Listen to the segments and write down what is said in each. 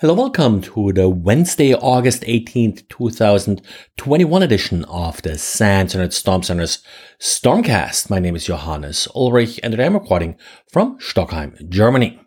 Hello, welcome to the Wednesday, August 18th, 2021 edition of the SANS Internet Storm Center's Stormcast. My name is Johannes Ulrich and I'm recording from Stockholm, Germany.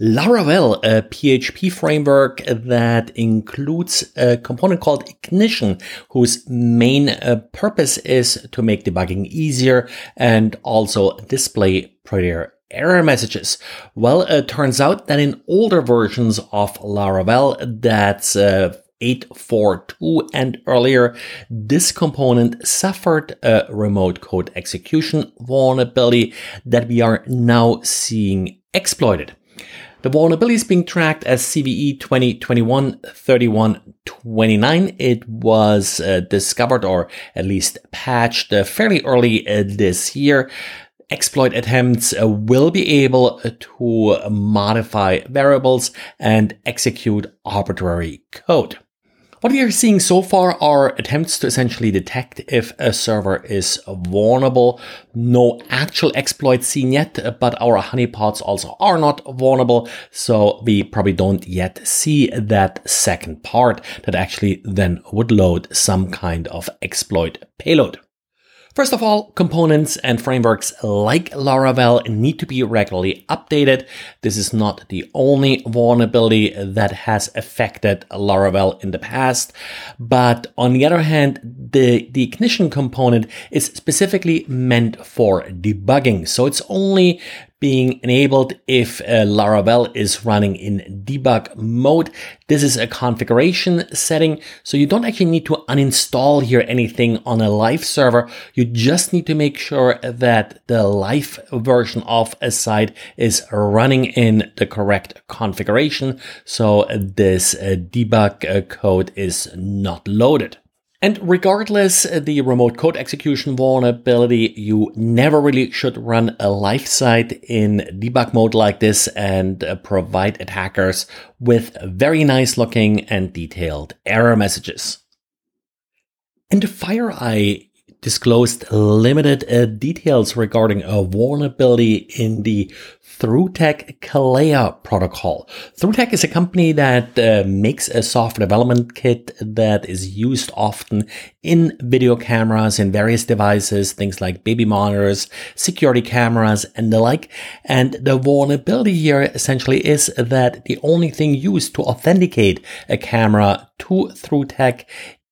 Laravel, a PHP framework that includes a component called Ignition, whose main uh, purpose is to make debugging easier and also display prettier error messages? Well, it turns out that in older versions of Laravel, that's uh, 842 and earlier, this component suffered a remote code execution vulnerability that we are now seeing exploited. The vulnerability is being tracked as CVE 2021-3129. It was uh, discovered or at least patched uh, fairly early uh, this year exploit attempts uh, will be able to modify variables and execute arbitrary code. What we are seeing so far are attempts to essentially detect if a server is vulnerable. No actual exploits seen yet, but our honeypots also are not vulnerable. So we probably don't yet see that second part that actually then would load some kind of exploit payload. First of all, components and frameworks like Laravel need to be regularly updated. This is not the only vulnerability that has affected Laravel in the past. But on the other hand, the, the ignition component is specifically meant for debugging. So it's only being enabled if uh, Laravel is running in debug mode. This is a configuration setting, so you don't actually need to uninstall here anything on a live server. You just need to make sure that the live version of a site is running in the correct configuration, so this uh, debug uh, code is not loaded. And regardless the remote code execution vulnerability, you never really should run a live site in debug mode like this and uh, provide attackers with very nice looking and detailed error messages. And FireEye disclosed limited uh, details regarding a vulnerability in the ThroughTek Kalay protocol. ThroughTek is a company that uh, makes a software development kit that is used often in video cameras in various devices, things like baby monitors, security cameras, and the like. And the vulnerability here essentially is that the only thing used to authenticate a camera to ThroughTek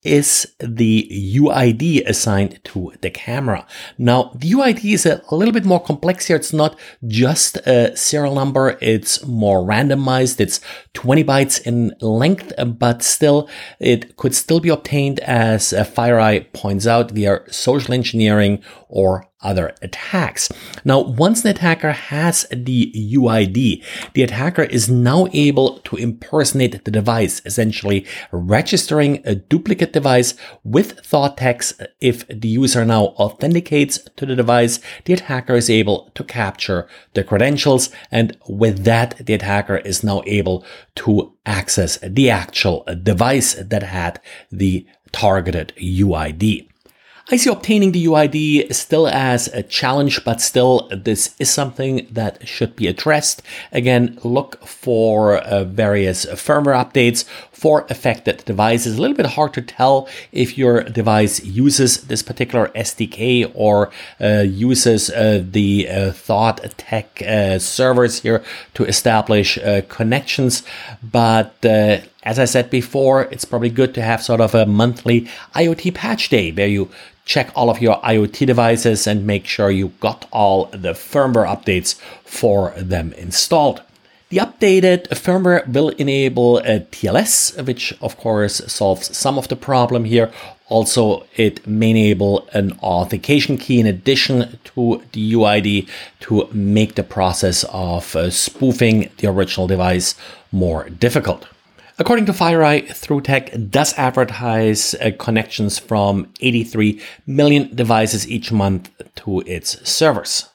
is the UID assigned to the camera. Now, the UID is a little bit more complex here. It's not just a serial number. It's more randomized. It's 20 bytes in length, but still, it could still be obtained as FireEye points out via social engineering or other attacks. Now, once the attacker has the UID, the attacker is now able to impersonate the device, essentially registering a duplicate device with ThroughTek. If the user now authenticates to the device, the attacker is able to capture the credentials. And with that, the attacker is now able to access the actual device that had the targeted UID. I see obtaining the UID still as a challenge, but still this is something that should be addressed. Again, look for uh, various firmware updates for affected devices. A little bit hard to tell if your device uses this particular SDK or uh, uses uh, the uh, Thought Tech uh, servers here to establish uh, connections, but as I said before, it's probably good to have sort of a monthly IoT patch day where you check all of your IoT devices and make sure you got all the firmware updates for them installed. The updated firmware will enable a TLS, which of course solves some of the problem here. Also, it may enable an authentication key in addition to the UID to make the process of spoofing the original device more difficult. According to FireEye, ThroughTek does advertise uh, connections from 83 million devices each month to its servers.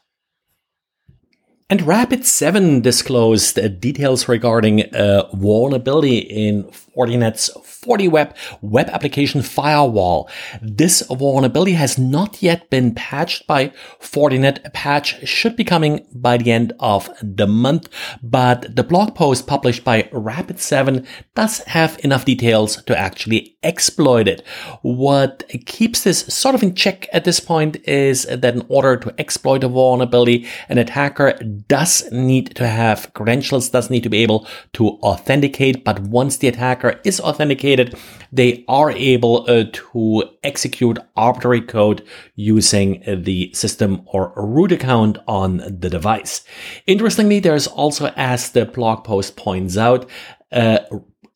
And Rapid7 disclosed uh, details regarding a vulnerability in Fortinet's FortiWeb web application firewall. This vulnerability has not yet been patched by Fortinet. A patch should be coming by the end of the month, but the blog post published by Rapid7 does have enough details to actually exploit it. What keeps this sort of in check at this point is that in order to exploit a vulnerability, an attacker does need to have credentials, does need to be able to authenticate. But once the attacker is authenticated, they are able uh, to execute arbitrary code using the system or root account on the device. Interestingly, there's also, as the blog post points out, uh,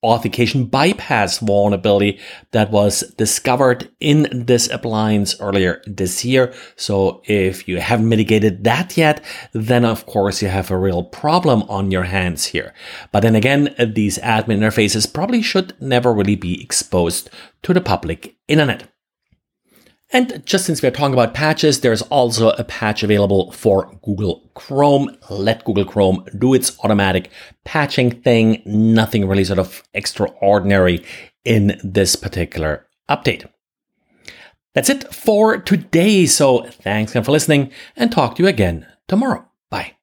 authentication bypass vulnerability that was discovered in this appliance earlier this year. So if you haven't mitigated that yet, then of course you have a real problem on your hands here. But then again, these admin interfaces probably should never really be exposed to the public internet. And just since we're talking about patches, there's also a patch available for Google Chrome. Let Google Chrome do its automatic patching thing. Nothing really sort of extraordinary in this particular update. That's it for today. So thanks again for listening and talk to you again tomorrow. Bye.